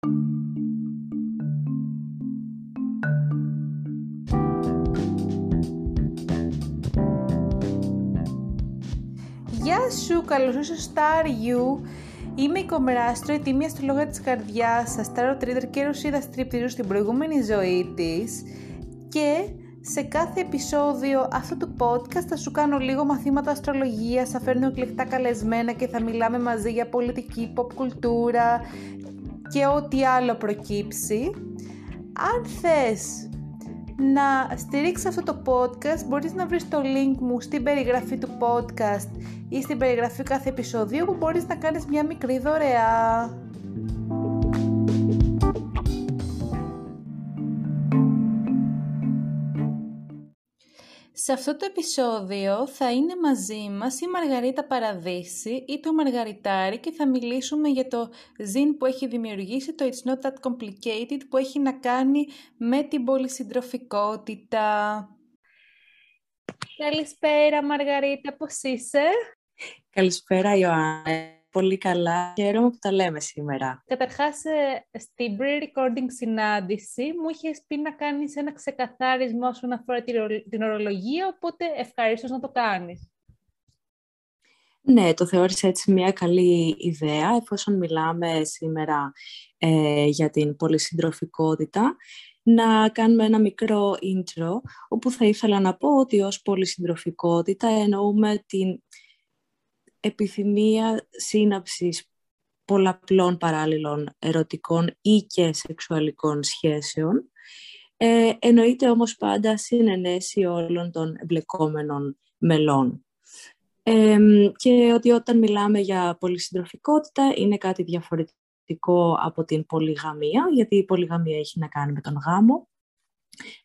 Γεια σου, καλώς ήρθες στο Star You. Είμαι η Κομράστρο, η τιμή αστρολόγα της καρδιάς σας, Tarot Reader και ρουσίδα στριπτηρίου στην προηγούμενη ζωή της και σε κάθε επεισόδιο αυτού του podcast θα σου κάνω λίγο μαθήματα αστρολογίας, θα φέρνω εκλεκτά καλεσμένα και θα μιλάμε μαζί για πολιτική, pop κουλτούρα και ό,τι άλλο προκύψει. Αν θες να στηρίξεις αυτό το podcast μπορείς να βρεις το link μου στην περιγραφή του podcast ή στην περιγραφή κάθε επεισοδίου που μπορείς να κάνεις μια μικρή δωρεά. Σε αυτό το επεισόδιο θα είναι μαζί μας η Μαργαρίτα Παραδείση ή το Μαργαριτάρι και θα μιλήσουμε για το ζήν που έχει δημιουργήσει το It's Not That Complicated που έχει να κάνει με την πολυσυντροφικότητα. Καλησπέρα Μαργαρίτα, πώς είσαι; Καλησπέρα Ιωάννη πολύ καλά. Χαίρομαι που τα λέμε σήμερα. Καταρχάς, ε, στην pre-recording συνάντηση μου είχες πει να κάνεις ένα ξεκαθάρισμα όσον αφορά την ορολογία, οπότε ευχαρίστως να το κάνεις. Ναι, το θεώρησα έτσι μια καλή ιδέα, εφόσον μιλάμε σήμερα ε, για την πολυσυντροφικότητα, να κάνουμε ένα μικρό intro, όπου θα ήθελα να πω ότι ως πολυσυντροφικότητα εννοούμε την επιθυμία σύναψης πολλαπλών παράλληλων ερωτικών ή και σεξουαλικών σχέσεων. Ε, εννοείται όμως πάντα συνενέση όλων των εμπλεκόμενων μελών. και ότι όταν μιλάμε για πολυσυντροφικότητα είναι κάτι διαφορετικό από την πολυγαμία, γιατί η πολυγαμία έχει να κάνει με τον γάμο,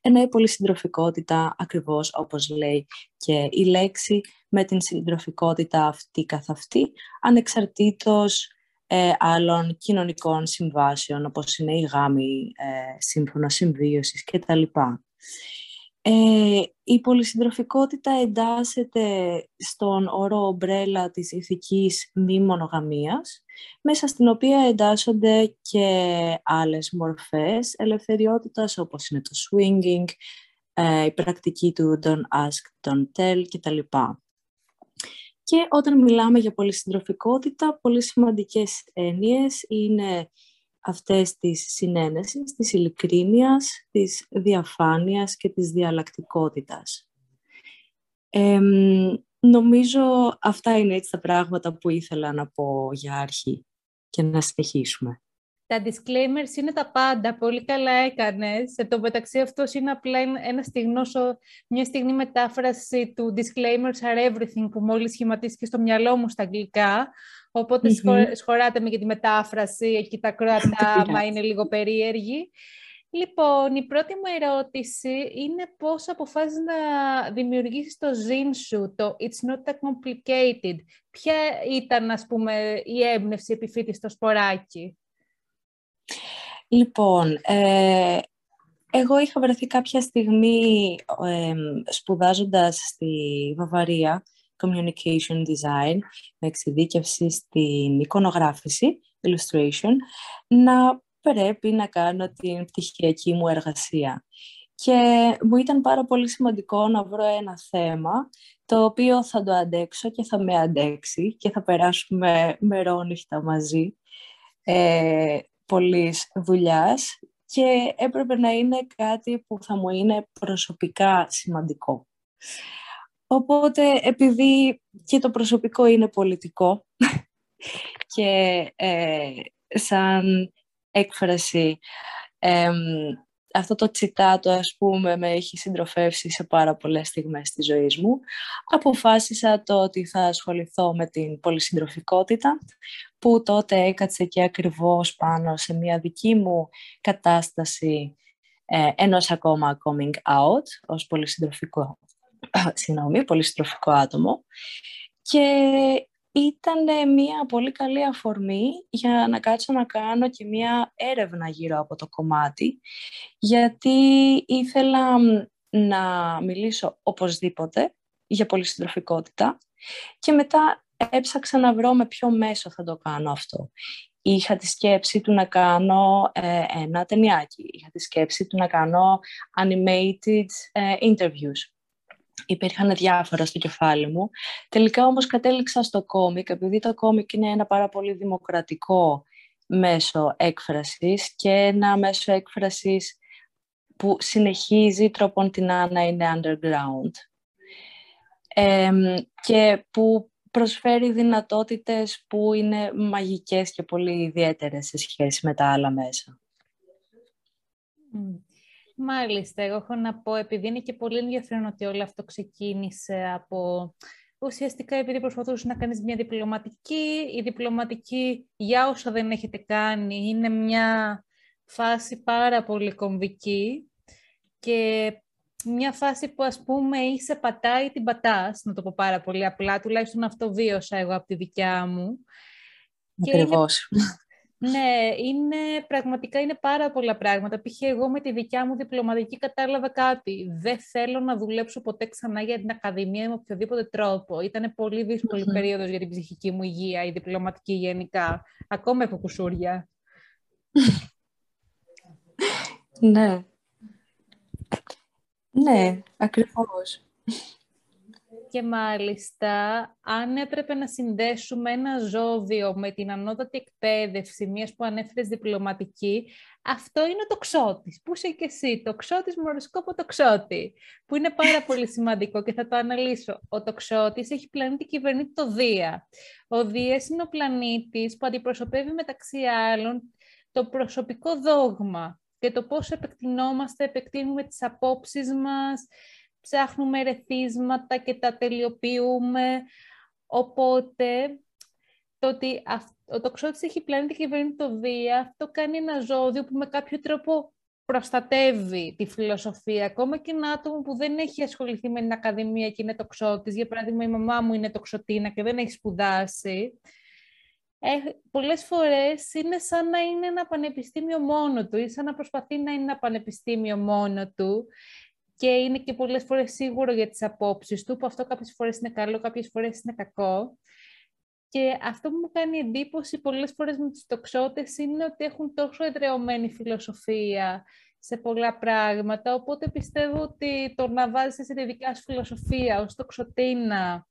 ενώ η πολυσυντροφικότητα, ακριβώς όπως λέει και η λέξη, με την συντροφικότητα αυτή καθ' αυτή, ανεξαρτήτως ε, άλλων κοινωνικών συμβάσεων, όπως είναι η γάμη, ε, σύμφωνα συμβίωσης κτλ. Ε, η πολυσυντροφικότητα εντάσσεται στον όρο ομπρέλα της ηθικής μη μονογαμίας, μέσα στην οποία εντάσσονται και άλλες μορφές ελευθεριότητας, όπως είναι το swinging, ε, η πρακτική του don't ask, don't tell κτλ. Και όταν μιλάμε για πολυσυντροφικότητα, πολύ σημαντικές έννοιες είναι αυτές της συνένεσης, της ειλικρίνειας, της διαφάνειας και της διαλλακτικότητας. νομίζω αυτά είναι έτσι τα πράγματα που ήθελα να πω για αρχή και να συνεχίσουμε. Τα disclaimers είναι τα πάντα. Πολύ καλά έκανες. Σε το μεταξύ αυτός είναι απλά ένα στιγνό, μια στιγμή μετάφραση του disclaimers are everything που μόλις σχηματίστηκε στο μυαλό μου στα αγγλικά. Οπότε mm σχοράτε με για τη μετάφραση, εκεί τα κράτα, μα είναι λίγο περίεργη. Λοιπόν, η πρώτη μου ερώτηση είναι πώς αποφάσισες να δημιουργήσεις το ζήν σου, το It's not that complicated. Ποια ήταν, ας πούμε, η έμπνευση επιφύτης στο σποράκι; Λοιπόν, ε, εγώ είχα βρεθεί κάποια στιγμή ε, σπουδάζοντας στη Βαβαρία Communication Design με εξειδίκευση στην εικονογράφηση, illustration, να πρέπει να κάνω την πτυχιακή μου εργασία. Και μου ήταν πάρα πολύ σημαντικό να βρω ένα θέμα το οποίο θα το αντέξω και θα με αντέξει και θα περάσουμε μερόνυχτα μαζί. Ε, πολλής δουλειάς και έπρεπε να είναι κάτι που θα μου είναι προσωπικά σημαντικό. Οπότε, επειδή και το προσωπικό είναι πολιτικό και ε, σαν έκφραση αυτό το τσιτάτο, ας πούμε, με έχει συντροφεύσει σε πάρα πολλές στιγμές της ζωής μου. Αποφάσισα το ότι θα ασχοληθώ με την πολυσυντροφικότητα, που τότε έκατσε και ακριβώς πάνω σε μια δική μου κατάσταση ε, ενός ακόμα coming out, ως πολυσυντροφικό, συγγνώμη, πολυσυντροφικό άτομο. Και ήταν μια πολύ καλή αφορμή για να κάτσω να κάνω και μια έρευνα γύρω από το κομμάτι, γιατί ήθελα να μιλήσω οπωσδήποτε για πολυσυντροφικότητα και μετά έψαξα να βρω με ποιο μέσο θα το κάνω αυτό. είχα τη σκέψη του να κάνω ε, ένα ταινιάκι. Είχα τη σκέψη του να κάνω animated ε, interviews. Υπήρχαν διάφορα στο κεφάλι μου. Τελικά όμως κατέληξα στο κόμικ, επειδή το κόμικ είναι ένα πάρα πολύ δημοκρατικό μέσο έκφρασης και ένα μέσο έκφρασης που συνεχίζει τρόπον την να είναι underground και που προσφέρει δυνατότητες που είναι μαγικές και πολύ ιδιαίτερες σε σχέση με τα άλλα μέσα. Μάλιστα, εγώ έχω να πω, επειδή είναι και πολύ ενδιαφέρον ότι όλο αυτό ξεκίνησε από ουσιαστικά επειδή προσπαθούσες να κάνεις μια διπλωματική. Η διπλωματική, για όσα δεν έχετε κάνει, είναι μια φάση πάρα πολύ κομβική και μια φάση που ας πούμε ή σε πατάει την πατάς, να το πω πάρα πολύ απλά, τουλάχιστον αυτό βίωσα εγώ από τη δικιά μου. Ακριβώς. Ναι, είναι, πραγματικά είναι πάρα πολλά πράγματα. Π.χ. εγώ με τη δικιά μου διπλωματική κατάλαβα κάτι. Δεν θέλω να δουλέψω ποτέ ξανά για την Ακαδημία με οποιοδήποτε τρόπο. Ήταν πολύ δύσκολη περίοδος για την ψυχική μου υγεία, η διπλωματική γενικά. Ακόμα έχω κουσούρια. ναι. Ναι, ακριβώς. Και μάλιστα, αν έπρεπε να συνδέσουμε ένα ζώδιο με την ανώτατη εκπαίδευση, μιας που ανέφερες διπλωματική, αυτό είναι το ξώτης. Πού είσαι και εσύ, το ξώτης με οροσκόπο το ξώτη, που είναι πάρα πολύ σημαντικό και θα το αναλύσω. Ο τοξότης έχει πλανήτη κυβερνήτη το Δία. Ο Δίας είναι ο πλανήτης που αντιπροσωπεύει μεταξύ άλλων το προσωπικό δόγμα και το πώς επεκτηνόμαστε, επεκτείνουμε τις απόψεις μας, ψάχνουμε ρεθίσματα και τα τελειοποιούμε. Οπότε, το ότι ο τοξότης έχει πλανήτη και κυβερνεί το Δία, αυτό κάνει ένα ζώδιο που με κάποιο τρόπο προστατεύει τη φιλοσοφία. Ακόμα και ένα άτομο που δεν έχει ασχοληθεί με την ακαδημία και είναι τοξότης, για παράδειγμα η μαμά μου είναι τοξοτίνα και δεν έχει σπουδάσει, ε, πολλές φορές είναι σαν να είναι ένα πανεπιστήμιο μόνο του ή σαν να προσπαθεί να είναι ένα πανεπιστήμιο μόνο του και είναι και πολλές φορές σίγουρο για τις απόψεις του, που αυτό κάποιες φορές είναι καλό, κάποιες φορές είναι κακό. Και αυτό που μου κάνει εντύπωση πολλές φορές με τους τοξότες είναι ότι έχουν τόσο εδρεωμένη φιλοσοφία σε πολλά πράγματα, οπότε πιστεύω ότι το να βάζεις σε τη δικιά σου φιλοσοφία ως τοξοτήνα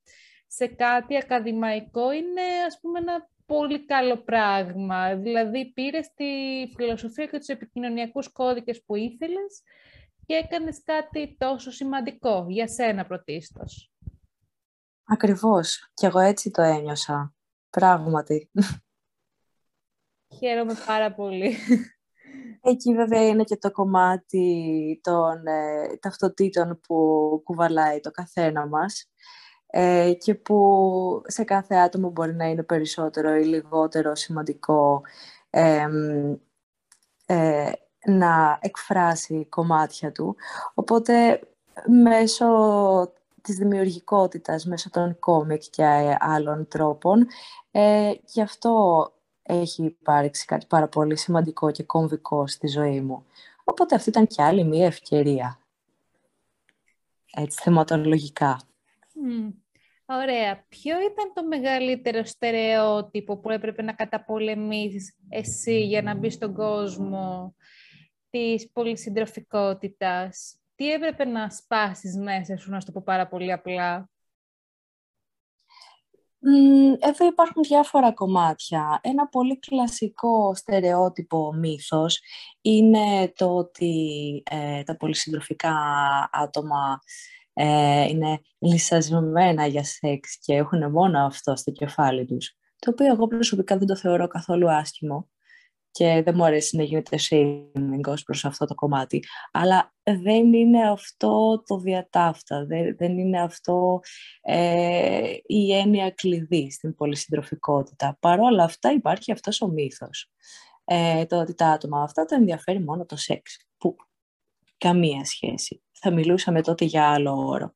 σε κάτι ακαδημαϊκό είναι ας πούμε ένα πολύ καλό πράγμα. Δηλαδή πήρες τη φιλοσοφία και τους επικοινωνιακούς κώδικες που ήθελες και έκανες κάτι τόσο σημαντικό για σένα πρωτίστως. Ακριβώς. Κι εγώ έτσι το ένιωσα. Πράγματι. Χαίρομαι πάρα πολύ. Εκεί βέβαια είναι και το κομμάτι των ε, ταυτοτήτων που κουβαλάει το καθένα μας ε, και που σε κάθε άτομο μπορεί να είναι περισσότερο ή λιγότερο σημαντικό ε, να εκφράσει κομμάτια του. Οπότε μέσω της δημιουργικότητας, μέσω των κόμικ και άλλων τρόπων, ε, γι' αυτό έχει υπάρξει κάτι πάρα πολύ σημαντικό και κομβικό στη ζωή μου. Οπότε αυτή ήταν και άλλη μία ευκαιρία. Έτσι, θεματολογικά. Ωραία. Ποιο ήταν το μεγαλύτερο στερεότυπο που έπρεπε να καταπολεμήσεις εσύ για να μπεις στον κόσμο; Της πολυσυντροφικότητας. Τι έπρεπε να σπάσεις μέσα σου, να σου το πω πάρα πολύ απλά; Εδώ υπάρχουν διάφορα κομμάτια. Ένα πολύ κλασικό στερεότυπο μύθος είναι το ότι ε, τα πολυσυντροφικά άτομα ε, είναι λυσασμένα για σεξ και έχουν μόνο αυτό στο κεφάλι τους. Το οποίο εγώ προσωπικά δεν το θεωρώ καθόλου άσχημο και δεν μου αρέσει να γίνεται shaming ως προς αυτό το κομμάτι. Αλλά δεν είναι αυτό το διατάφτα, δεν, δεν είναι αυτό ε, η έννοια κλειδί στην πολυσυντροφικότητα. Παρ' όλα αυτά υπάρχει αυτός ο μύθος. Ε, το ότι τα άτομα αυτά το ενδιαφέρει μόνο το σεξ. Που καμία σχέση. Θα μιλούσαμε τότε για άλλο όρο.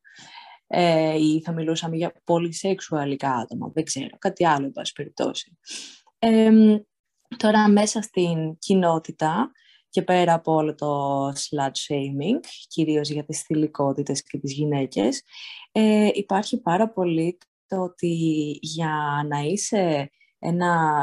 Ε, ή θα μιλούσαμε για πολυσεξουαλικά άτομα, δεν ξέρω, κάτι άλλο, εν πάση περιπτώσει. Τώρα μέσα στην κοινότητα και πέρα από όλο το slut shaming, κυρίως για τις θηλυκότητες και τις γυναίκες, ε, υπάρχει πάρα πολύ το ότι για να είσαι ένα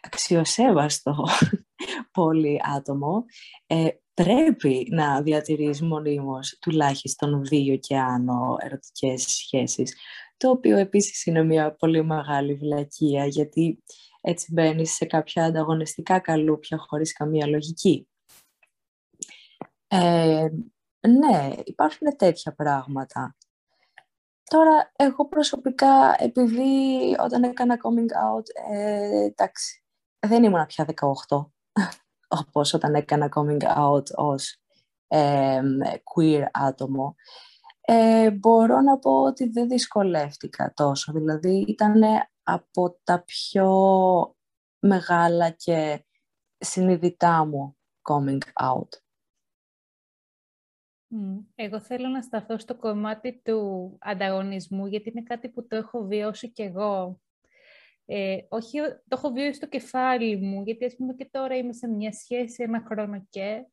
αξιοσέβαστο πολύ άτομο, ε, πρέπει να διατηρείς μονίμως τουλάχιστον δύο και άνω ερωτικές σχέσεις, το οποίο επίσης είναι μια πολύ μεγάλη βλακεία, γιατί έτσι μπαίνεις σε κάποια ανταγωνιστικά καλούπια χωρίς καμία λογική. Ε, ναι, υπάρχουν τέτοια πράγματα. Τώρα, εγώ προσωπικά, επειδή όταν έκανα coming out, ε, εντάξει, δεν ήμουν πια 18, όπως όταν έκανα coming out ως ε, queer άτομο. Ε, μπορώ να πω ότι δεν δυσκολεύτηκα τόσο, δηλαδή ήταν από τα πιο μεγάλα και συνειδητά μου coming out. Εγώ θέλω να σταθώ στο κομμάτι του ανταγωνισμού, γιατί είναι κάτι που το έχω βιώσει κι εγώ. Ε, όχι, το έχω βιώσει στο κεφάλι μου, γιατί ας πούμε και τώρα είμαι σε μια σχέση ένα χρόνο και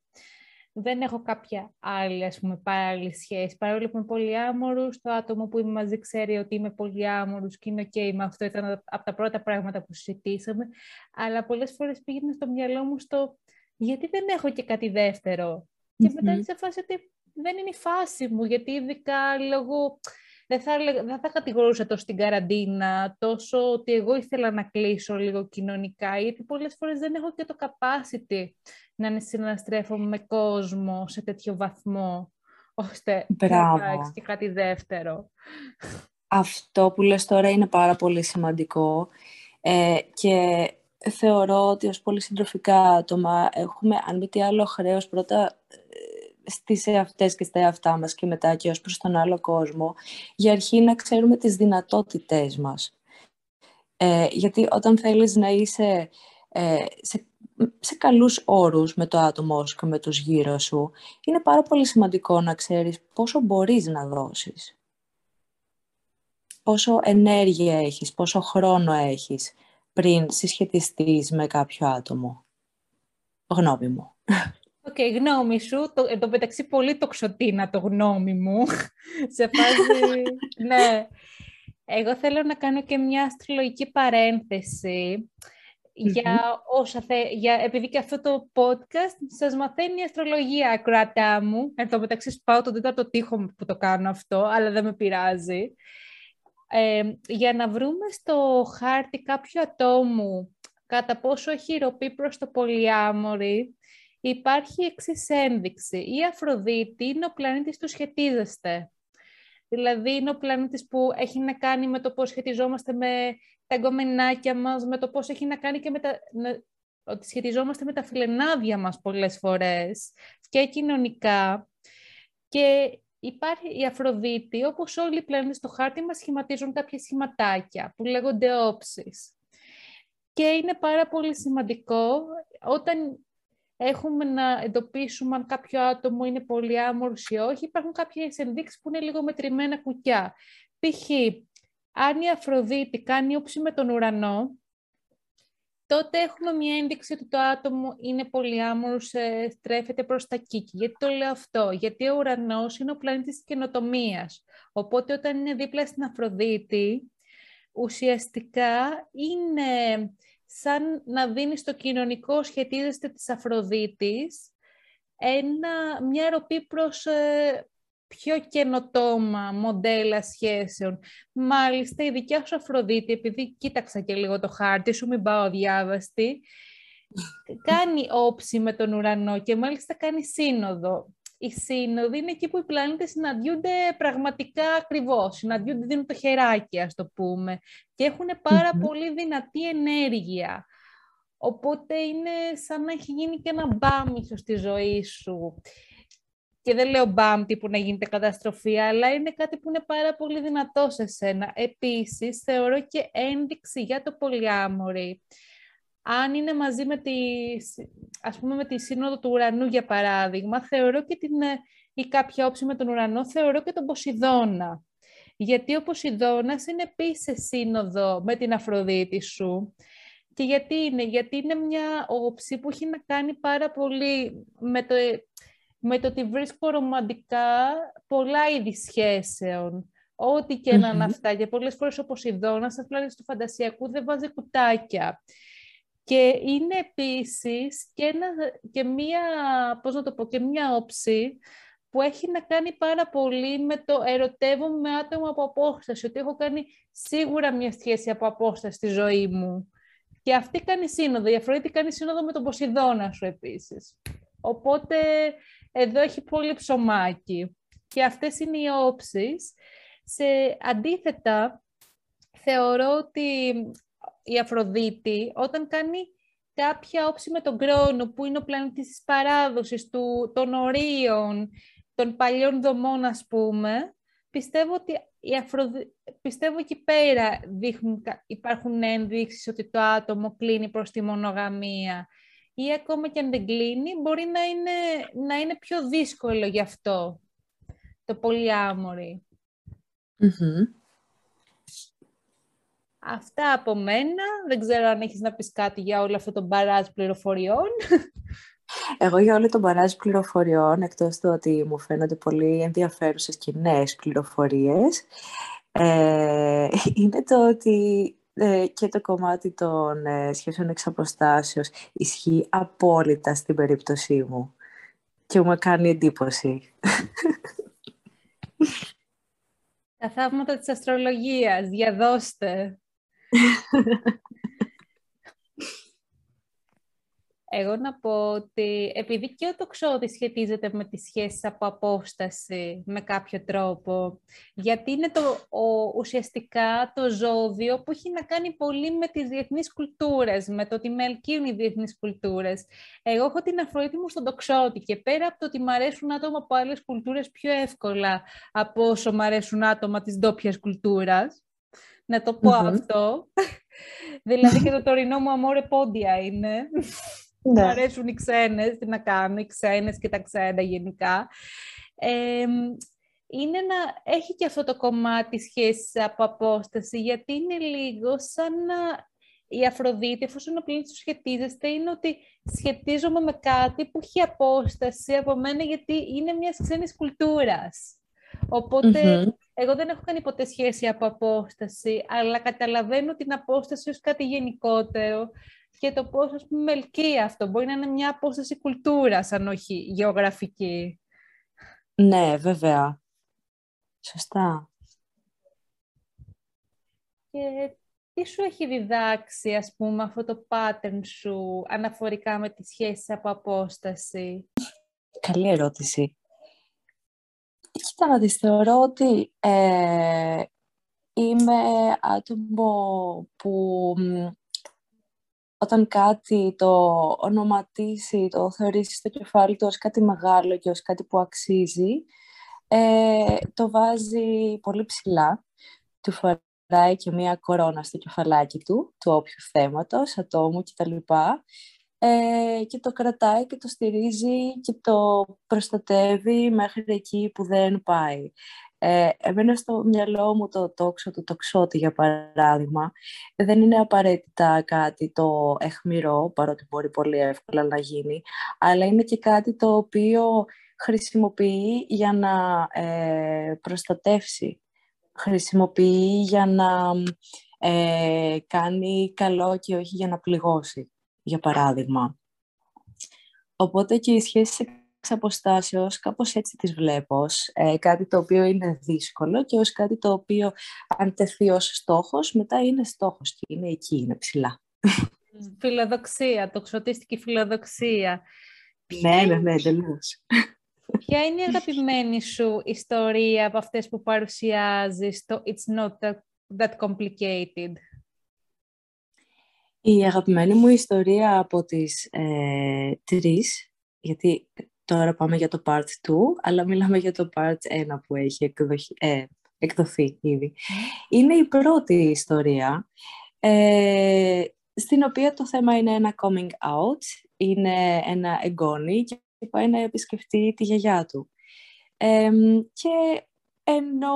δεν έχω κάποια άλλη, ας πούμε, παράλληλη σχέση. Παρόλο που είμαι πολύ άμορος, το άτομο που είμαι μαζί ξέρει ότι είμαι πολύ άμορος και είναι ok με αυτό. Ήταν από τα πρώτα πράγματα που συζητήσαμε. Αλλά πολλές φορές πήγαινε στο μυαλό μου στο γιατί δεν έχω και κάτι Και μετά σε φάση ότι δεν είναι η φάση μου, γιατί ειδικά λόγω... Δεν θα, δεν θα κατηγορούσα τόσο την καραντίνα, τόσο ότι εγώ ήθελα να κλείσω λίγο κοινωνικά, γιατί πολλές φορές δεν έχω και το capacity να συναστρέφομαι με κόσμο σε τέτοιο βαθμό, ώστε Μπράβο. να έχεις και κάτι δεύτερο. Αυτό που λες τώρα είναι πάρα πολύ σημαντικό ε, και θεωρώ ότι ως πολύ συντροφικά άτομα έχουμε, αν μη τι άλλο, χρέος πρώτα στις εαυτές και στα εαυτά μας και μετά και ως προς τον άλλο κόσμο, για αρχή να ξέρουμε τις δυνατότητές μας. Ε, γιατί όταν θέλεις να είσαι ε, σε, σε καλούς όρους με το άτομό σου και με τους γύρω σου, είναι πάρα πολύ σημαντικό να ξέρεις πόσο μπορείς να δώσεις. Πόσο ενέργεια έχεις, πόσο χρόνο έχεις πριν συσχετιστείς με κάποιο άτομο. Γνώμη μου. OK, okay, γνώμη σου. Το, εν τω μεταξύ πολύ τοξοτίνα το γνώμη μου. Σε φάση... ναι. Εγώ θέλω να κάνω και μια αστρολογική για όσα θε, για, επειδή και αυτό το podcast σας μαθαίνει η αστρολογία ακροατά μου. Εν τω μεταξύ σπάω τον τέταρτο τοίχο που το κάνω αυτό, αλλά δεν με πειράζει. Ε, για να βρούμε στο χάρτη κάποιου ατόμου κατά πόσο έχει ροπή προς το πολυάμορι, υπάρχει εξής ένδειξη. Η Αφροδίτη είναι ο πλανήτης του σχετίζεστε. Δηλαδή είναι ο πλανήτης που έχει να κάνει με το πώς σχετιζόμαστε με τα εγκομενάκια μας, με το πώς έχει να κάνει και με τα... ότι σχετιζόμαστε με τα φιλενάδια μας πολλές φορές και κοινωνικά. Και υπάρχει η Αφροδίτη, όπως όλοι οι πλανήτες στο χάρτη μας σχηματίζουν κάποια σχηματάκια που λέγονται όψεις. Και είναι πάρα πολύ σημαντικό όταν έχουμε να εντοπίσουμε αν κάποιο άτομο είναι πολύ άμορφο ή όχι. Υπάρχουν κάποιες ενδείξεις που είναι λίγο μετρημένα κουκιά. Π.χ. αν η Αφροδίτη κάνει όψη με τον ουρανό, τότε έχουμε μια ένδειξη ότι το άτομο είναι πολύ άμορφο, στρέφεται προς τα κίκη. Γιατί το λέω αυτό, γιατί ο ουρανός είναι ο πλανήτης της καινοτομίας. Οπότε όταν είναι δίπλα στην Αφροδίτη, ουσιαστικά είναι σαν να δίνεις στο κοινωνικό σχετίζεστε της Αφροδίτης ένα, μια ροπή προς ε, πιο καινοτόμα μοντέλα σχέσεων. Μάλιστα, η δικιά σου Αφροδίτη, επειδή κοίταξα και λίγο το χάρτη σου, μην πάω διάβαστη, κάνει όψη με τον ουρανό και μάλιστα κάνει σύνοδο οι σύνοδοι είναι εκεί που οι πλανήτες συναντιούνται πραγματικά ακριβώς, συναντιούνται, δίνουν το χεράκι, ας το πούμε, και έχουν πολύ δυνατή ενέργεια. Οπότε είναι σαν να έχει γίνει και ένα μπαμ ίσως στη ζωή σου. Και δεν λέω μπαμ τύπου να γίνεται καταστροφή, αλλά είναι κάτι που είναι πάρα πολύ δυνατό σε σένα. Επίσης, θεωρώ και ένδειξη για το πολυάμορι αν είναι μαζί με τη, ας πούμε, με τη σύνοδο του ουρανού, για παράδειγμα, θεωρώ και την, ε, ή κάποια όψη με τον ουρανό, θεωρώ και τον Ποσειδώνα. Γιατί ο Ποσειδώνας είναι επίσης σύνοδο με την Αφροδίτη σου. Και γιατί είναι, γιατί είναι μια όψη που έχει να κάνει πάρα πολύ με το, με το ότι βρίσκω ρομαντικά πολλά είδη σχέσεων. Ό,τι και να είναι αυτά. Και πολλές φορές ο Ποσειδώνας, απλά του φαντασιακού, δεν βάζει κουτάκια. Και είναι επίσης και, ένα, και, μία, πώς να το πω, και μία όψη που έχει να κάνει πάρα πολύ με το ερωτεύομαι με άτομα από απόσταση, ότι έχω κάνει σίγουρα μια σχέση από απόσταση στη ζωή μου. Και αυτή κάνει σύνοδο, η Αφροδίτη κάνει σύνοδο με τον Ποσειδώνα σου επίσης. Οπότε εδώ έχει πολύ ψωμάκι. Και αυτές είναι οι όψεις. Σε αντίθετα, θεωρώ ότι η Αφροδίτη όταν κάνει κάποια όψη με τον Κρόνο, που είναι ο πλανήτης της παράδοσης, του, των ορίων, των παλιών δομών, ας πούμε, πιστεύω ότι η Αφροδι... πιστεύω εκεί πέρα δείχνουν, υπάρχουν ένδειξεις ότι το άτομο κλείνει προς τη μονογαμία ή ακόμα και αν δεν κλείνει, μπορεί να είναι, να είναι πιο δύσκολο γι' αυτό το πολυάμορι. Αυτά από μένα. Δεν ξέρω αν έχεις να πεις κάτι για όλο αυτό το μπαράζ πληροφοριών. Εγώ για όλο το μπαράζ πληροφοριών, εκτός του ότι μου φαίνονται πολύ ενδιαφέρουσες και νέες πληροφορίες, ε, είναι το ότι ε, και το κομμάτι των ε, σχέσεων εξ αποστάσεως ισχύει απόλυτα στην περίπτωσή μου. Και μου κάνει εντύπωση. Τα θαύματα της αστρολογίας, διαδώστε. Εγώ να πω ότι επειδή και ο τοξότη σχετίζεται με τις σχέσεις από απόσταση με κάποιο τρόπο, γιατί είναι το, ο, ουσιαστικά το ζώδιο που έχει να κάνει πολύ με τις διεθνείς κουλτούρες, με το ότι με ελκύουν οι διεθνείς κουλτούρες. Εγώ έχω την Αφροδίτη μου στον τοξότη και πέρα από το ότι μου αρέσουν άτομα από άλλες κουλτούρες πιο εύκολα από όσο μου αρέσουν άτομα της ντόπιας κουλτούρας, να το πω αυτό. δηλαδή και το τωρινό μου αμόρε πόντια είναι. Ναι. Μου αρέσουν οι ξένες, τι να κάνω, οι ξένες και τα ξένα γενικά. είναι να έχει και αυτό το κομμάτι σχέσης από απόσταση, γιατί είναι λίγο σαν να η Αφροδίτη, εφόσον ο πλήνης σχετίζεστε, είναι ότι σχετίζομαι με κάτι που έχει απόσταση από μένα, γιατί είναι μιας ξένης κουλτούρας. Εγώ δεν έχω κάνει ποτέ σχέση από απόσταση, αλλά καταλαβαίνω την απόσταση ως κάτι γενικότερο και το πώς, ας πούμε, μελκεί αυτό. Μπορεί να είναι μια απόσταση κουλτούρας, αν όχι γεωγραφική. Ναι, βέβαια. Σωστά. Και τι σου έχει διδάξει, ας πούμε, αυτό το pattern σου αναφορικά με τις σχέσεις από απόσταση; Καλή ερώτηση. Κοίτα να δεις, θεωρώ ότι ε, είμαι άτομο που όταν κάτι το ονοματίσει, το θεωρήσει στο κεφάλι του ως κάτι μεγάλο και ως κάτι που αξίζει, ε, το βάζει πολύ ψηλά. Του φοράει και μία κορώνα στο κεφαλάκι του, του όποιου θέματος, ατόμου κτλ. Ε, και το κρατάει και το στηρίζει και το προστατεύει μέχρι εκεί που δεν πάει. Ε, εμένα στο μυαλό μου το τόξο του τοξότη, για παράδειγμα, δεν είναι απαραίτητα κάτι το εχμηρό, παρότι μπορεί πολύ εύκολα να γίνει, αλλά είναι και κάτι το οποίο χρησιμοποιεί για να ε, προστατεύσει, χρησιμοποιεί για να ε, κάνει καλό και όχι για να πληγώσει, για παράδειγμα. Οπότε και οι σχέσεις εξ αποστάσεως, κάπως έτσι τις βλέπω, ε, κάτι το οποίο είναι δύσκολο και ως κάτι το οποίο αν τεθεί ως στόχος, μετά είναι στόχος και είναι εκεί, είναι ψηλά. Φιλοδοξία, το ξωτίστικη φιλοδοξία. Ναι, ναι, ναι, τελείως. Ποια είναι η αγαπημένη σου ιστορία από αυτές που παρουσιάζεις το It's not that, that complicated? Η αγαπημένη μου ιστορία από τις ε, τρεις, γιατί Τώρα πάμε για το part 2, αλλά μιλάμε για το part 1 που έχει εκδοχή, ε, εκδοθεί ήδη. Είναι η πρώτη ιστορία, ε, στην οποία το θέμα είναι ένα coming out, είναι ένα εγγόνι και πάει να επισκεφτεί τη γιαγιά του. και ενώ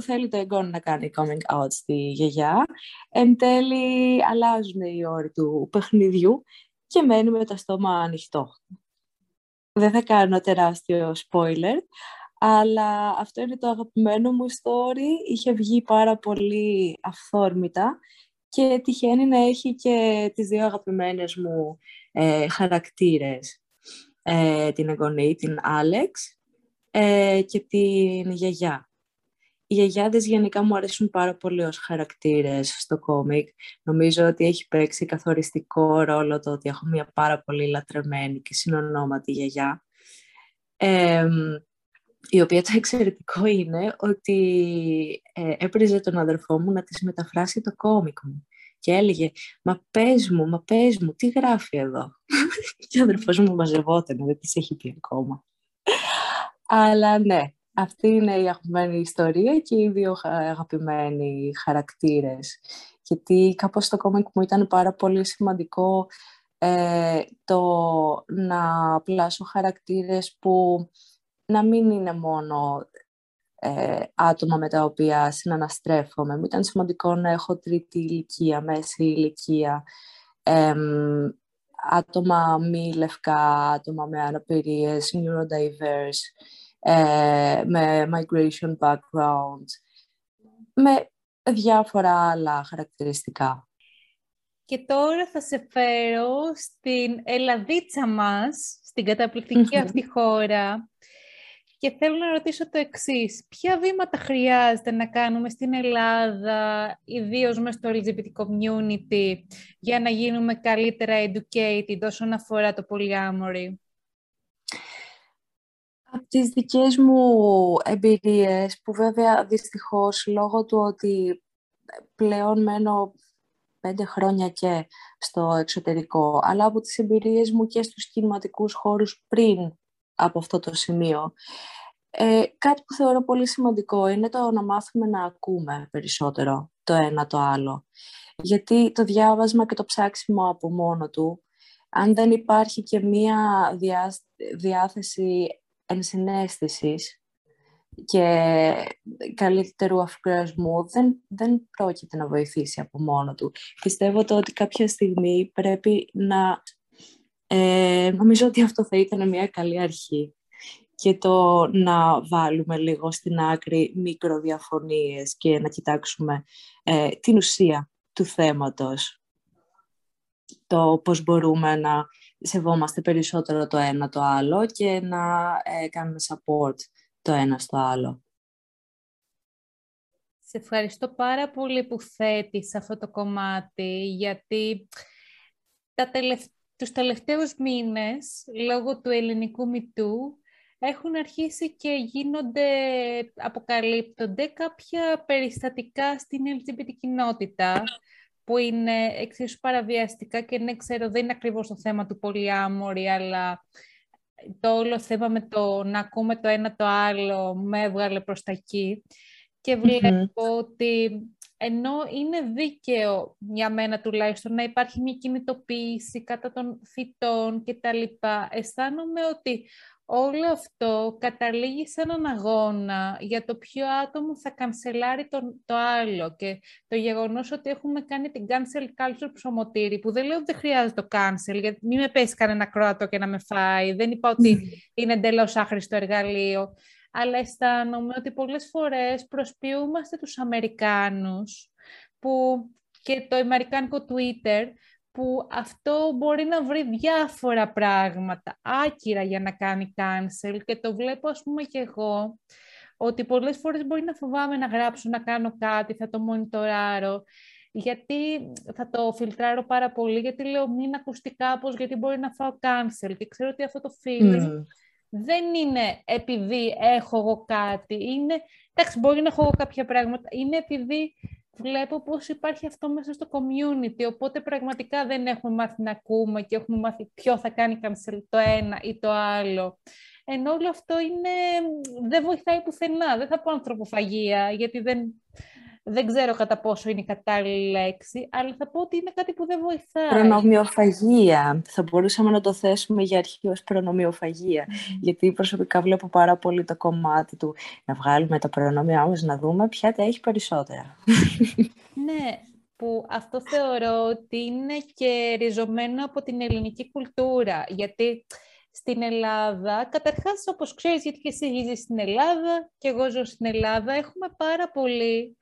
θέλει το εγγόνι να κάνει coming out στη γιαγιά, εν τέλει αλλάζουν οι όροι του παιχνιδιού και μένει με το στόμα ανοιχτό δεν θα κάνω τεράστιο spoiler, αλλά αυτό είναι το αγαπημένο μου story. Είχε βγει πάρα πολύ αυθόρμητα και τυχαίνει να έχει και τις δύο αγαπημένες μου ε, χαρακτήρες. Ε, την εγγονή, την Άλεξ ε, και την γιαγιά. Οι γιαγιάδες γενικά μου αρέσουν πάρα πολύ ως χαρακτήρες στο κόμικ. Νομίζω ότι έχει παίξει καθοριστικό ρόλο το ότι έχω μια πάρα πολύ λατρεμένη και συνονόματη γιαγιά. η οποία το εξαιρετικό είναι ότι ε, έπριζε τον αδερφό μου να της μεταφράσει το κόμικ μου. Και έλεγε, μα πες μου, μα πες μου, τι γράφει εδώ; και ο αδερφός μου μαζευόταν, δεν της έχει πει ακόμα. Αλλά ναι, αυτή είναι η αγαπημένη ιστορία και οι δύο αγαπημένοι χαρακτήρες. Γιατί κάπως στο κόμικ μου ήταν πάρα πολύ σημαντικό ε, το να πλάσω χαρακτήρες που να μην είναι μόνο ε, άτομα με τα οποία συναναστρέφομαι. Μου ήταν σημαντικό να έχω τρίτη ηλικία, μέση ηλικία, άτομα μη λευκά, άτομα με αναπηρίες, neurodiverse, ε, με migration background, με διάφορα άλλα χαρακτηριστικά. Και τώρα θα σε φέρω στην Ελλαδίτσα μας, στην καταπληκτική αυτή χώρα, και θέλω να ρωτήσω το εξής. Ποια βήματα χρειάζεται να κάνουμε στην Ελλάδα, ιδίως μες στο LGBT community, για να γίνουμε καλύτερα educated όσον αφορά το polyamory. Από τις δικές μου εμπειρίες, που βέβαια δυστυχώς λόγω του ότι πλέον μένω πέντε χρόνια και στο εξωτερικό, αλλά από τις εμπειρίες μου και στους κινηματικούς χώρους πριν από αυτό το σημείο. Ε, κάτι που θεωρώ πολύ σημαντικό είναι το να μάθουμε να ακούμε περισσότερο το ένα το άλλο. Γιατί το διάβασμα και το ψάξιμο από μόνο του, αν δεν υπάρχει και μία διάθεση ενσυναίσθησης και καλύτερου αφουγκρασμού, δεν, δεν πρόκειται να βοηθήσει από μόνο του. Πιστεύω το ότι κάποια στιγμή πρέπει να... Ε, νομίζω ότι αυτό θα ήταν μια καλή αρχή και το να βάλουμε λίγο στην άκρη μικροδιαφωνίες και να κοιτάξουμε ε, την ουσία του θέματος. Το πώς μπορούμε να σεβόμαστε περισσότερο το ένα το άλλο και να ε, κάνουμε support το ένα στο άλλο. Σε ευχαριστώ πάρα πολύ που θέτεις αυτό το κομμάτι, γιατί τα τελευ... τους τελευταίους μήνες, λόγω του ελληνικού μητού, έχουν αρχίσει και γίνονται, αποκαλύπτονται κάποια περιστατικά στην LGBT κοινότητα που είναι εξίσου παραβιαστικά και ναι, ξέρω, δεν είναι ακριβώς το θέμα του πολυάμορη, αλλά το όλο θέμα με το να ακούμε το ένα το άλλο με έβγαλε προς τα εκεί. Και βλεπω ότι ενώ είναι δίκαιο για μένα τουλάχιστον να υπάρχει μια κινητοποίηση κατά των φυτών και τα λοιπά, αισθάνομαι ότι όλο αυτό καταλήγει σε έναν αγώνα για το ποιο άτομο θα κανσελάρει τον, το άλλο και το γεγονός ότι έχουμε κάνει την cancel culture ψωμοτήρι που δεν λέω ότι δεν χρειάζεται το cancel γιατί μην με πέσει κανένα κρόατο και να με φάει δεν είπα ότι είναι εντελώς άχρηστο εργαλείο αλλά αισθάνομαι ότι πολλές φορές προσποιούμαστε τους Αμερικάνους που και το αμερικάνικο Twitter που αυτό μπορεί να βρει διάφορα πράγματα άκυρα για να κάνει cancel και το βλέπω ας πούμε και εγώ ότι πολλές φορές μπορεί να φοβάμαι να γράψω, να κάνω κάτι, θα το μονιτοράρω γιατί θα το φιλτράρω πάρα πολύ, γιατί λέω μην ακουστεί κάπως, γιατί μπορεί να φάω cancel και ξέρω ότι αυτό το feeling δεν είναι επειδή έχω εγώ κάτι, είναι, εντάξει μπορεί να έχω εγώ κάποια πράγματα, είναι επειδή βλέπω πώς υπάρχει αυτό μέσα στο community, οπότε πραγματικά δεν έχουμε μάθει να ακούμε και έχουμε μάθει ποιο θα κάνει cancel το ένα ή το άλλο. Ενώ όλο αυτό είναι, δεν βοηθάει πουθενά. Δεν θα πω ανθρωποφαγία, γιατί δεν, δεν ξέρω κατά πόσο είναι η κατάλληλη λέξη, αλλά θα πω ότι είναι κάτι που δεν βοηθάει. Προνομιοφαγία. Θα μπορούσαμε να το θέσουμε για αρχή ως προνομιοφαγία. Γιατί προσωπικά βλέπω πάρα πολύ το κομμάτι του να βγάλουμε τα προνόμια μας, να δούμε ποια τα έχει περισσότερα. ναι, που αυτό θεωρώ ότι είναι και ριζωμένο από την ελληνική κουλτούρα. Γιατί στην Ελλάδα, καταρχάς όπως ξέρεις, γιατί και εσύ ζεις στην Ελλάδα και εγώ ζω στην Ελλάδα, έχουμε πάρα πολύ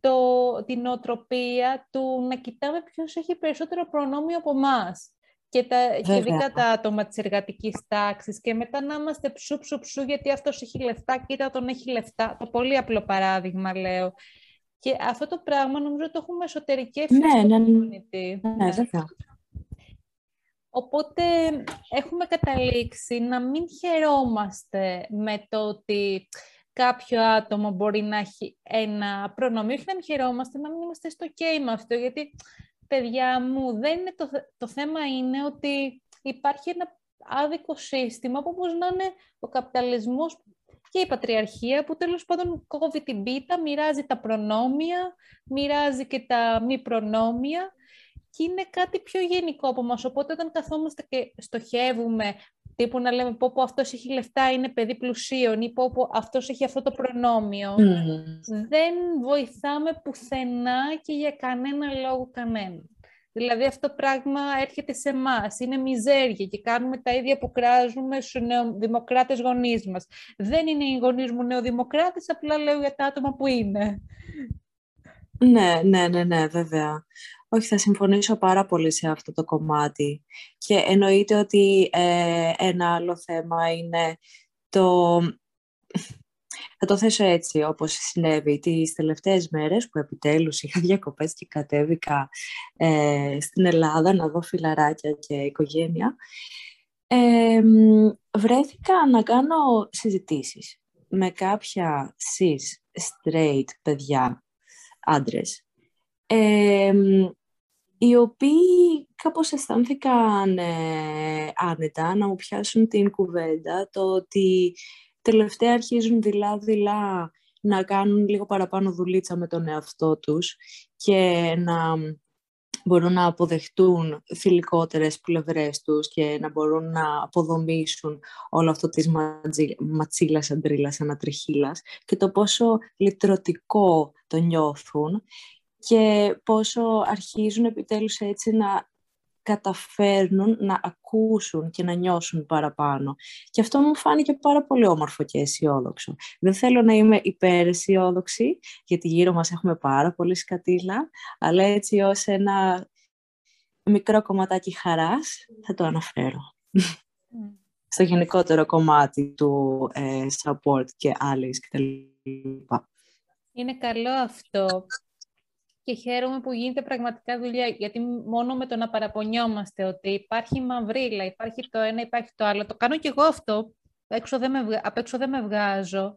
το, την οτροπία του να κοιτάμε ποιος έχει περισσότερο προνόμιο από εμάς. Και, τα, και ειδικά τα άτομα της εργατικής τάξης και μετά να είμαστε ψου ψου ψου γιατί αυτός έχει λεφτά, κοίτα τον έχει λεφτά. Το πολύ απλό παράδειγμα λέω. Και αυτό το πράγμα νομίζω το έχουμε εσωτερικεύσει ναι, στο ναι, ναι, community. Ναι, βέβαια. Οπότε έχουμε καταλήξει να μην χαιρόμαστε με το ότι κάποιο άτομο μπορεί να έχει ένα προνομίο, όχι να μην χαιρόμαστε, να μην είμαστε στο ok με αυτό, γιατί παιδιά μου, δεν είναι το, το θέμα είναι ότι υπάρχει ένα άδικο σύστημα που όπως να είναι ο καπιταλισμός και η πατριαρχία που τέλος πάντων κόβει την πίτα, μοιράζει τα προνόμια, μοιράζει και τα μη προνόμια και είναι κάτι πιο γενικό από μας. Οπότε όταν καθόμαστε και στοχεύουμε τύπου να λέμε πω, πω αυτός έχει λεφτά, είναι παιδί πλουσίων ή πω, πω αυτός έχει αυτό το προνόμιο, δεν βοηθάμε πουθενά και για κανένα λόγο κανένα. Δηλαδή αυτό το πράγμα έρχεται σε εμάς, είναι μιζέρια και κάνουμε τα ίδια που κράζουμε στους νεοδημοκράτες γονείς μας. Δεν είναι οι γονείς μου νεοδημοκράτες, απλά λέω για τα άτομα που είναι. Ναι, ναι, ναι, ναι, βέβαια. Όχι, θα συμφωνήσω πάρα πολύ σε αυτό το κομμάτι. Και εννοείται ότι ε, ένα άλλο θέμα είναι το... Θα το θέσω έτσι, όπως συνέβη τις τελευταίες μέρες που επιτέλους είχα διακοπές και κατέβηκα ε, στην Ελλάδα να δω φιλαράκια και οικογένεια. Ε, βρέθηκα να κάνω συζητήσεις με κάποια cis, straight παιδιά, άντρες, οι οποίοι κάπως αισθάνθηκαν ε, άνετα να μου πιάσουν την κουβέντα, το ότι τελευταία αρχίζουν δειλά-δειλά να κάνουν λίγο παραπάνω δουλίτσα με τον εαυτό τους και να μπορούν να αποδεχτούν θηλυκότερες πλευρές τους και να μπορούν να αποδομήσουν όλο αυτό της ματσίλας αντρίλας ανατριχίλας και το πόσο λυτρωτικό το νιώθουν και πόσο αρχίζουν επιτέλους έτσι να καταφέρνουν να ακούσουν και να νιώσουν παραπάνω. Και αυτό μου φάνηκε πάρα πολύ όμορφο και αισιόδοξο. Δεν θέλω να είμαι υπεραισιόδοξη, γιατί γύρω μας έχουμε πάρα πολύ σκατήλα, αλλά έτσι ως ένα μικρό κομματάκι χαράς θα το αναφέρω. Στο γενικότερο κομμάτι του ε, support και άλλες κτλ. Είναι καλό αυτό και χαίρομαι που γίνεται πραγματικά δουλειά, γιατί μόνο με το να παραπονιόμαστε ότι υπάρχει μαυρίλα, υπάρχει το ένα, υπάρχει το άλλο, το κάνω και εγώ αυτό, έξω δεν με, απ' έξω δεν με βγάζω,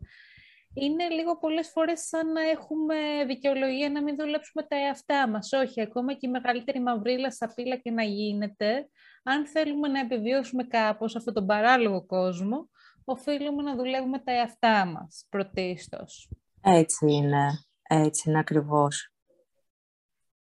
είναι λίγο πολλές φορές σαν να έχουμε δικαιολογία να μην δουλέψουμε τα εαυτά μας. Όχι, ακόμα και η μεγαλύτερη μαυρίλα σαπίλα και να γίνεται, αν θέλουμε να επιβιώσουμε κάπως αυτόν τον παράλογο κόσμο, οφείλουμε να δουλεύουμε τα εαυτά μας πρωτίστως. Έτσι είναι. Έτσι είναι ακριβώς.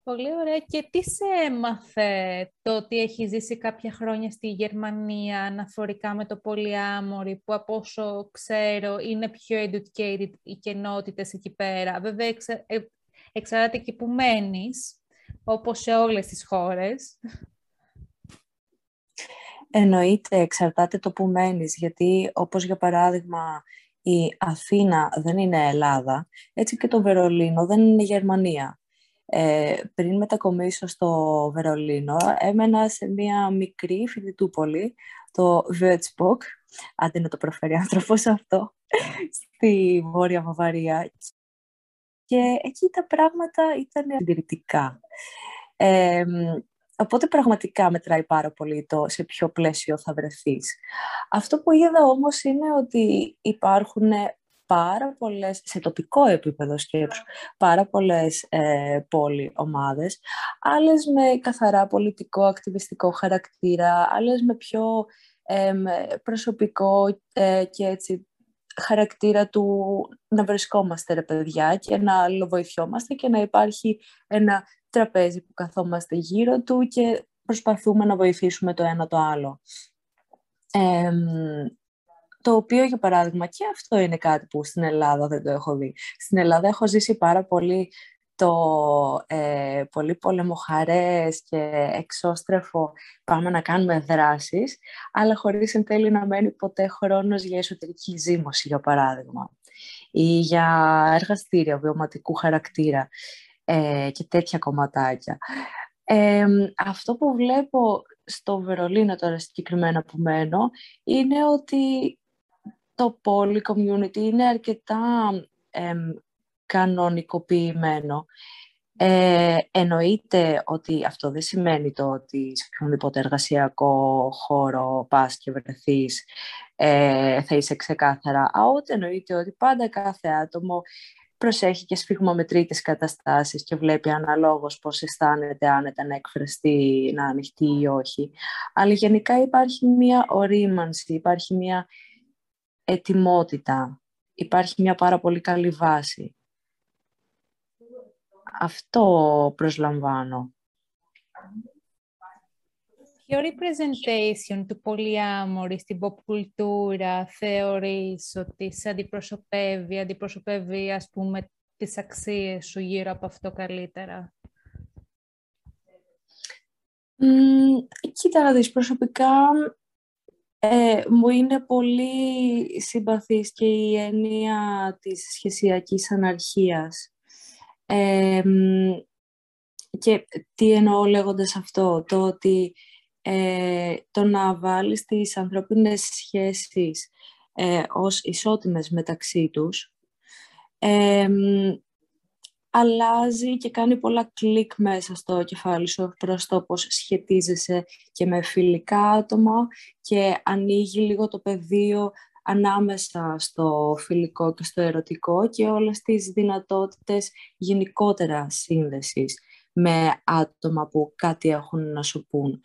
Πολύ ωραία. Και τι σε έμαθε το ότι έχει ζήσει κάποια χρόνια στη Γερμανία αναφορικά με το πολυάμορι, που από όσο ξέρω είναι πιο educated οι κοινότητες εκεί πέρα; Βέβαια, εξα... Ε, εξαρτάται και που μένεις, όπως σε όλες τις χώρες. Εννοείται, εξαρτάται το που μένεις, γιατί όπως για παράδειγμα η Αθήνα δεν είναι Ελλάδα, έτσι και το Βερολίνο δεν είναι Γερμανία. Ε, πριν μετακομίσω στο Βερολίνο, έμενα σε μια μικρή φοιτητούπολη, το Würzburg, αντί να το προφέρει άνθρωπος αυτό, στη Βόρεια Βαβαρία. Και εκεί τα πράγματα ήταν συντηρητικά. Ε, οπότε πραγματικά μετράει πάρα πολύ το σε ποιο πλαίσιο θα βρεθείς. Αυτό που είδα όμως είναι ότι υπάρχουν πάρα πολλές, σε τοπικό επίπεδο σκέψου, πάρα πολλές ε, πόλη ομάδες, άλλες με καθαρά πολιτικό, ακτιβιστικό χαρακτήρα, άλλες με πιο προσωπικό ε, και έτσι χαρακτήρα του να βρισκόμαστε ρε παιδιά και να αλληλοβοηθιόμαστε και να υπάρχει ένα τραπέζι που καθόμαστε γύρω του και προσπαθούμε να βοηθήσουμε το ένα το άλλο. Το οποίο, για παράδειγμα, και αυτό είναι κάτι που στην Ελλάδα δεν το έχω δει. Στην Ελλάδα έχω ζήσει πάρα πολύ το ε, πολύ πολεμοχαρές και εξώστρεφο πάμε να κάνουμε δράσεις, αλλά χωρίς εν τέλει να μένει ποτέ χρόνος για εσωτερική ζήμωση, για παράδειγμα. ή για εργαστήρια βιωματικού χαρακτήρα ε, και τέτοια κομματάκια. αυτό που βλέπω στο Βερολίνο τώρα συγκεκριμένα που μένω είναι ότι το poly community είναι αρκετά κανονικοποιημένο. Ε, εννοείται ότι αυτό δεν σημαίνει το ότι σε οποιονδήποτε εργασιακό χώρο πας και βρεθείς ε, θα είσαι ξεκάθαρα out. Εννοείται ότι πάντα κάθε άτομο προσέχει και σφιγμομετρεί καταστάσεις και βλέπει αναλόγως πώς αισθάνεται άνετα να εκφραστεί, να ανοιχτεί ή όχι. Αλλά γενικά υπάρχει μια ορίμανση, υπάρχει μια ετοιμότητα, υπάρχει μια πάρα πολύ καλή βάση. Αυτό προσλαμβάνω. Ποιο representation του πολυάμορη στην pop κουλτούρα θεωρείς ότι σε αντιπροσωπεύει, αντιπροσωπεύει ας πούμε τις αξίες σου γύρω από αυτό καλύτερα; Mm, κοίτα να δεις, προσωπικά ε, μου είναι πολύ συμπαθής και η έννοια της σχεσιακής αναρχίας. και τι εννοώ λέγοντας αυτό, το ότι ε, το να βάλεις τις ανθρώπινες σχέσεις ε, ως ισότιμες μεταξύ τους αλλάζει και κάνει πολλά κλικ μέσα στο κεφάλι σου προς το πώς σχετίζεσαι και με φιλικά άτομα και ανοίγει λίγο το πεδίο ανάμεσα στο φιλικό και στο ερωτικό και όλες τις δυνατότητες γενικότερα σύνδεσης με άτομα που κάτι έχουν να σου πούν.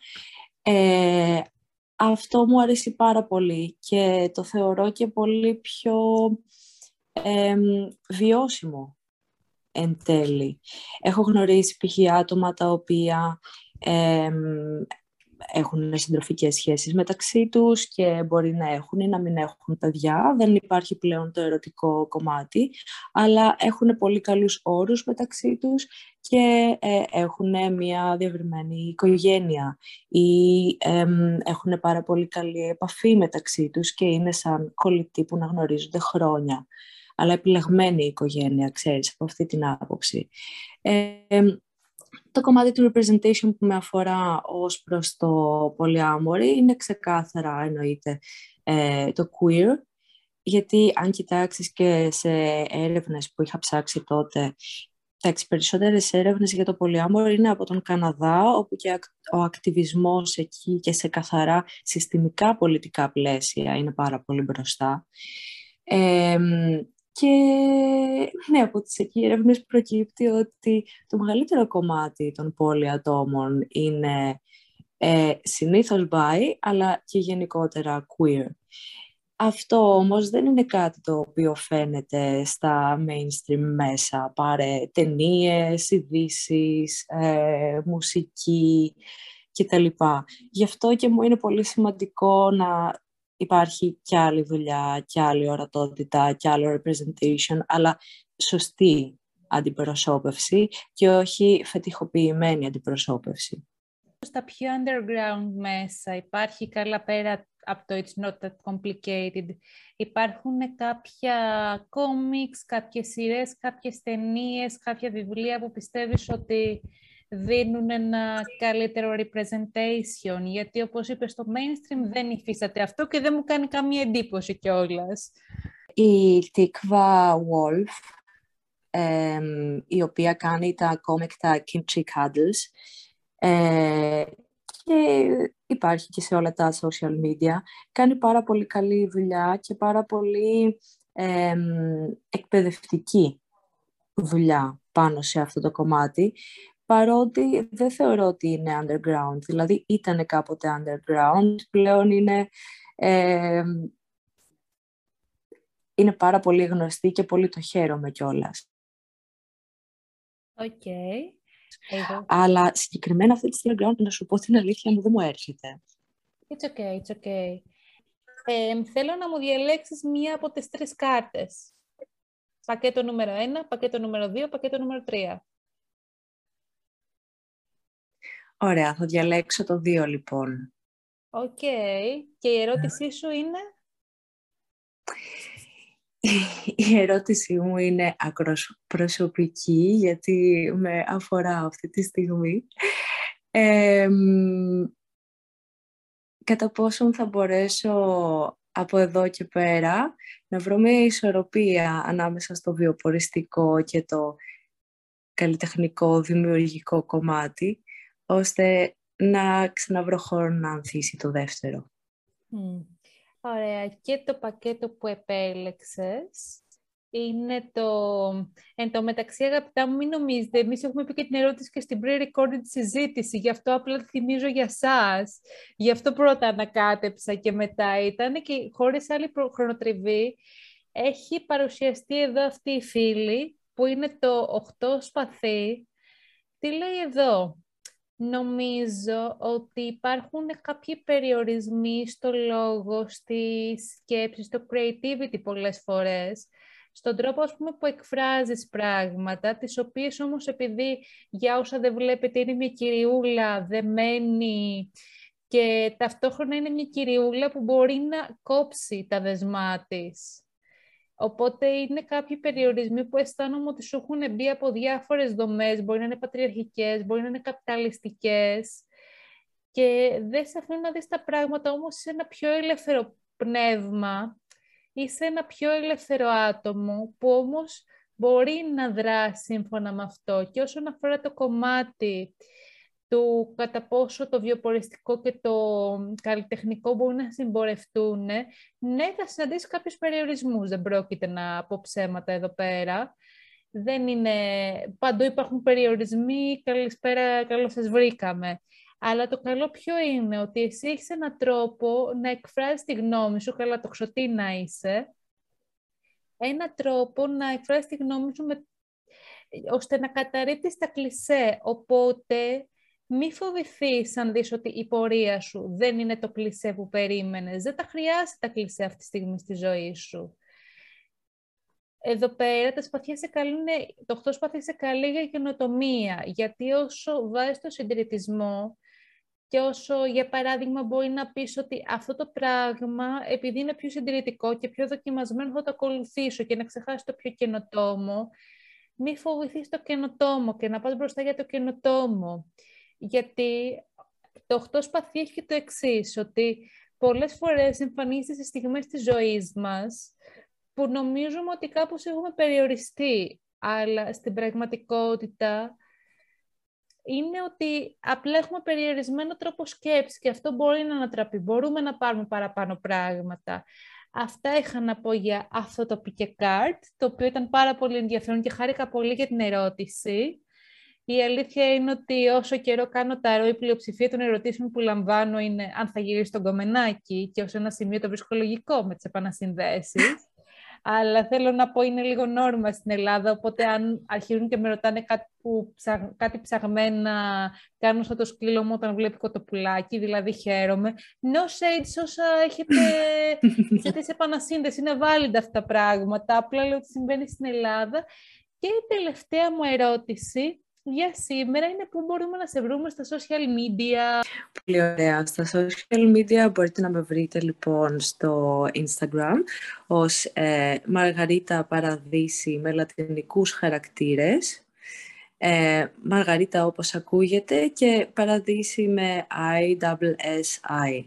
Ε, αυτό μου αρέσει πάρα πολύ και το θεωρώ και πολύ πιο βιώσιμο εν τέλει. Έχω γνωρίσει π.χ. άτομα τα οποία έχουν συντροφικές σχέσεις μεταξύ τους και μπορεί να έχουν ή να μην έχουν παιδιά. Δεν υπάρχει πλέον το ερωτικό κομμάτι, αλλά έχουν πολύ καλούς όρους μεταξύ τους και ε, έχουν μια διαβριμένη οικογένεια ή έχουν πάρα πολύ καλή επαφή μεταξύ τους και είναι σαν κολλητοί που να γνωρίζονται χρόνια. Αλλά επιλεγμένη οικογένεια, ξέρεις, από αυτή την άποψη. Το κομμάτι του representation που με αφορά ως προς το πολυάμορι είναι ξεκάθαρα εννοείται ε, το queer, γιατί αν κοιτάξεις και σε έρευνες που είχα ψάξει τότε, οι περισσότερες έρευνες για το πολυάμορι είναι από τον Καναδά, όπου και ο ακτιβισμός εκεί και σε καθαρά συστημικά πολιτικά πλαίσια είναι πάρα πολύ μπροστά. Και ναι, από τις εκεί έρευνες προκύπτει ότι το μεγαλύτερο κομμάτι των πολυατόμων είναι ε, συνήθως bi, αλλά και γενικότερα queer. Αυτό όμως δεν είναι κάτι το οποίο φαίνεται στα mainstream μέσα. Πάρε ταινίες, ειδήσεις, ε, μουσική κτλ. Γι' αυτό και μου είναι πολύ σημαντικό να υπάρχει κι άλλη δουλειά, κι άλλη ορατότητα, κι άλλο representation, αλλά σωστή αντιπροσώπευση και όχι φετιχοποιημένη αντιπροσώπευση. Στα πιο underground μέσα υπάρχει καλά πέρα από το It's Not That Complicated. Υπάρχουν κάποια κόμιξ, κάποιες σειρές, κάποιες ταινίες, κάποια βιβλία που πιστεύεις ότι δίνουν ένα καλύτερο representation, γιατί όπως είπες στο mainstream δεν υφίσταται αυτό και δεν μου κάνει καμία εντύπωση κιόλας. Η Tikva Wolf, η οποία κάνει τα comic τα Kimchi Cuddles, ε, και υπάρχει και σε όλα τα social media, κάνει πάρα πολύ καλή δουλειά και πάρα πολύ εκπαιδευτική δουλειά πάνω σε αυτό το κομμάτι παρότι δεν θεωρώ ότι είναι underground. Δηλαδή ήταν κάποτε underground, πλέον είναι, ε, είναι πάρα πολύ γνωστή και πολύ το χαίρομαι κιόλας. Οκ. Αλλά συγκεκριμένα αυτή τη underground, να σου πω την αλήθεια μου, δεν μου έρχεται. It's okay, it's okay. Ε, θέλω να μου διαλέξεις μία από τις τρεις κάρτες. Πακέτο νούμερο 1, πακέτο νούμερο 2, πακέτο νούμερο 3. Ωραία, θα διαλέξω το 2 λοιπόν. Οκ. Και η ερώτησή σου είναι; η ερώτησή μου είναι άκρως προσωπική, γιατί με αφορά αυτή τη στιγμή. κατά πόσον θα μπορέσω από εδώ και πέρα να βρω μια ισορροπία ανάμεσα στο βιοποριστικό και το καλλιτεχνικό, δημιουργικό κομμάτι, ώστε να ξαναβρω χώρο να ανθίσει το δεύτερο. Ωραία. Και το πακέτο που επέλεξες είναι το... Εν τω μεταξύ, αγαπητά μου, μην νομίζετε, εμείς έχουμε πει και την ερώτηση και στην pre-recorded συζήτηση, γι' αυτό απλά θυμίζω για σας. Γι' αυτό πρώτα ανακάτεψα και μετά ήταν και χωρίς άλλη χρονοτριβή έχει παρουσιαστεί εδώ αυτή η φίλη που είναι το 8 σπαθί. Τι λέει εδώ, Νομίζω ότι υπάρχουν κάποιοι περιορισμοί στο λόγο, στη σκέψη, στο creativity πολλές φορές, στον τρόπο ας πούμε, που εκφράζεις πράγματα, τις οποίες όμως επειδή για όσα δεν βλέπετε είναι μια κυριούλα δεμένη και ταυτόχρονα είναι μια κυριούλα που μπορεί να κόψει τα δεσμά της. Οπότε είναι κάποιοι περιορισμοί που αισθάνομαι ότι σου έχουν μπει από διάφορες δομές, μπορεί να είναι πατριαρχικές, μπορεί να είναι καπιταλιστικές και δεν σε αφήνουν να δεις τα πράγματα όμως σε ένα πιο ελεύθερο πνεύμα ή σε ένα πιο ελεύθερο άτομο που όμως μπορεί να δράσει σύμφωνα με αυτό. Και όσον αφορά το κομμάτι του κατά πόσο το βιοποριστικό και το καλλιτεχνικό μπορούν να συμπορευτούν, ναι, θα συναντήσει κάποιους περιορισμούς. Δεν πρόκειται να πω ψέματα εδώ πέρα. Δεν είναι... Παντού υπάρχουν περιορισμοί. Καλησπέρα, καλώς σας βρήκαμε. Αλλά το καλό ποιο είναι, ότι εσύ έχεις έναν τρόπο να εκφράζεις τη γνώμη σου, καλά το ξωτή να είσαι, ένα τρόπο να εκφράζεις τη γνώμη σου με... ώστε να καταρρύπτεις τα κλισέ. Οπότε μη φοβηθείς αν δεις ότι η πορεία σου δεν είναι το κλισέ που περίμενες. Δεν τα χρειάζεται τα κλισέ αυτή τη στιγμή στη ζωή σου. Εδώ πέρα τα σπαθιά σε καλούν, το 8 σπαθιά σε καλή για καινοτομία, γιατί όσο βάζεις το συντηρητισμό και όσο, για παράδειγμα, μπορεί να πεις ότι αυτό το πράγμα, επειδή είναι πιο συντηρητικό και πιο δοκιμασμένο, θα το ακολουθήσω και να ξεχάσει το πιο καινοτόμο, μη φοβηθείς το καινοτόμο και να πας μπροστά για το καινοτόμο γιατί το 8 σπαθί έχει και το εξής ότι πολλές φορές εμφανίζεται σε στιγμές της ζωής μας που νομίζουμε ότι κάπως έχουμε περιοριστεί, αλλά στην πραγματικότητα είναι ότι απλά έχουμε περιορισμένο τρόπο σκέψης και αυτό μπορεί να ανατραπεί. Μπορούμε να πάρουμε παραπάνω πράγματα. Αυτά είχα να πω για αυτό το pick card, το οποίο ήταν πάρα πολύ ενδιαφέρον και χάρηκα πολύ για την ερώτηση. Η αλήθεια είναι ότι όσο καιρό κάνω ταρό, η πλειοψηφία των ερωτήσεων που λαμβάνω είναι αν θα γυρίσει τον κομμενάκι και ως ένα σημείο το βρίσκω με τις επανασυνδέσεις. Αλλά θέλω να πω είναι λίγο νόρμα στην Ελλάδα, οπότε αν αρχίζουν και με ρωτάνε κάτι, που, κάτι ψαγμένα, κάνω σαν το σκύλο μου όταν βλέπει κοτοπουλάκι, δηλαδή χαίρομαι. No shades όσα έχετε σε τις επανασύνδεση, είναι valid αυτά τα πράγματα. Απλά λέω ότι συμβαίνει στην Ελλάδα. Και η τελευταία μου ερώτηση για σήμερα είναι που μπορούμε να σε βρούμε στα social media. Πολύ ωραία. Στα social media μπορείτε να με βρείτε λοιπόν στο Instagram ως ε, Μαργαρίτα Παραδείση με λατινικούς χαρακτήρες. Ε, Μαργαρίτα όπως ακούγεται και Παραδείση με I-S-S-I.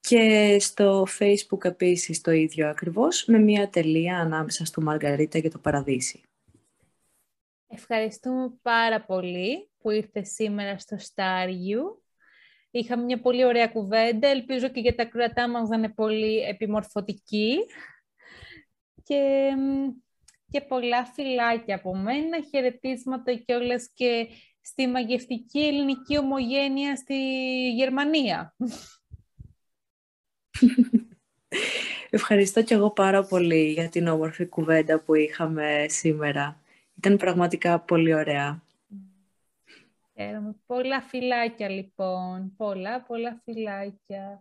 Και στο Facebook επίσης το ίδιο ακριβώς, με μία τελεία ανάμεσα στο Μαργαρίτα και το Παραδείσι. Ευχαριστούμε πάρα πολύ που ήρθες σήμερα στο Στάριου. Είχαμε μια πολύ ωραία κουβέντα. Ελπίζω και για τα κρατά μας να είναι πολύ επιμορφωτική. Και, και πολλά φιλάκια από μένα. Χαιρετίσματα κιόλας και στη μαγευτική ελληνική ομογένεια στη Γερμανία. Ευχαριστώ κι εγώ πάρα πολύ για την όμορφη κουβέντα που είχαμε σήμερα. Ήταν πραγματικά πολύ ωραία. Πολλά φιλάκια λοιπόν. Πολλά, πολλά φιλάκια.